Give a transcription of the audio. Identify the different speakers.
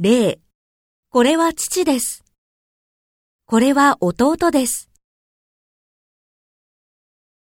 Speaker 1: 例、これは父です。これは弟です。